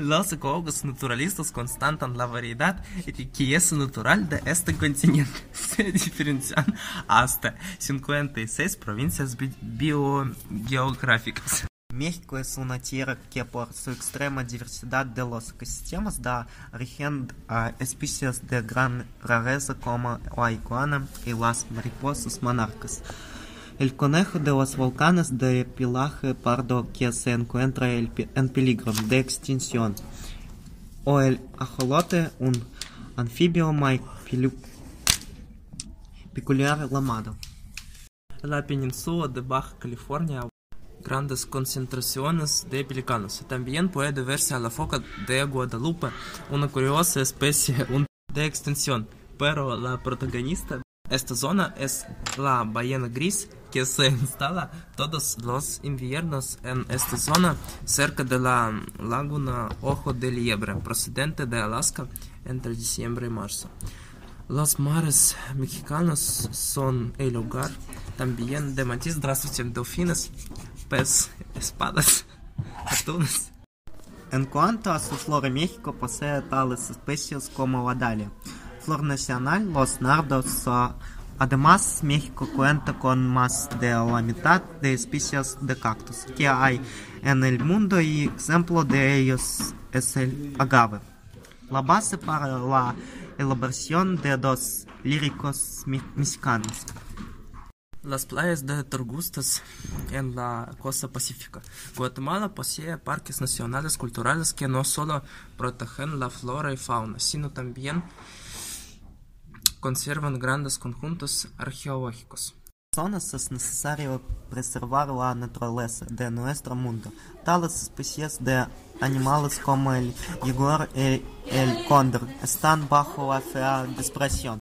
Los ecólogos naturalistas constatan la variedad que es natural de este continente. Se diferencian hasta 56 provincias biogeográficas. México es una tierra que por su extrema diversidad de los ecosistemas da origen a especies de gran rareza como la iguana y las mariposas monarcas. El conejo de los volcanes de pelaje pardo que se encuentra en peligro de extinción. O el ajolote, un anfibio muy peculiar llamado. La península de Baja California grandes concentraciones de pelicanos. También puede verse a la foca de Guadalupe, una curiosa especie de extensión, pero la protagonista esta zona es la ballena gris que se instala todos los inviernos en esta zona cerca de la laguna Ojo de Liebre, procedente de Alaska entre diciembre y marzo. Los mares mexicanos son el hogar también de matiz здравствуйте, delfines, pez, espadas, atunes. En cuanto a su flora, México posee tales especies como la dalia. Flor nacional, los nardos. Además, México cuenta con más de la mitad de especies de cactus que hay en el mundo y ejemplo de ellos es el agave. La base para la elaboración de dos líricos mexicanos. Las playas de Torgustas en la costa pacífica. Guatemala posee parques nacionales culturales que no solo protegen la flora y fauna, sino también conservan grandes conjuntos arqueológicos. Zonas es necesario preservar la naturaleza de nuestro mundo. Tales especies de animales como el jaguar y el cóndor están bajo la fea desaparición.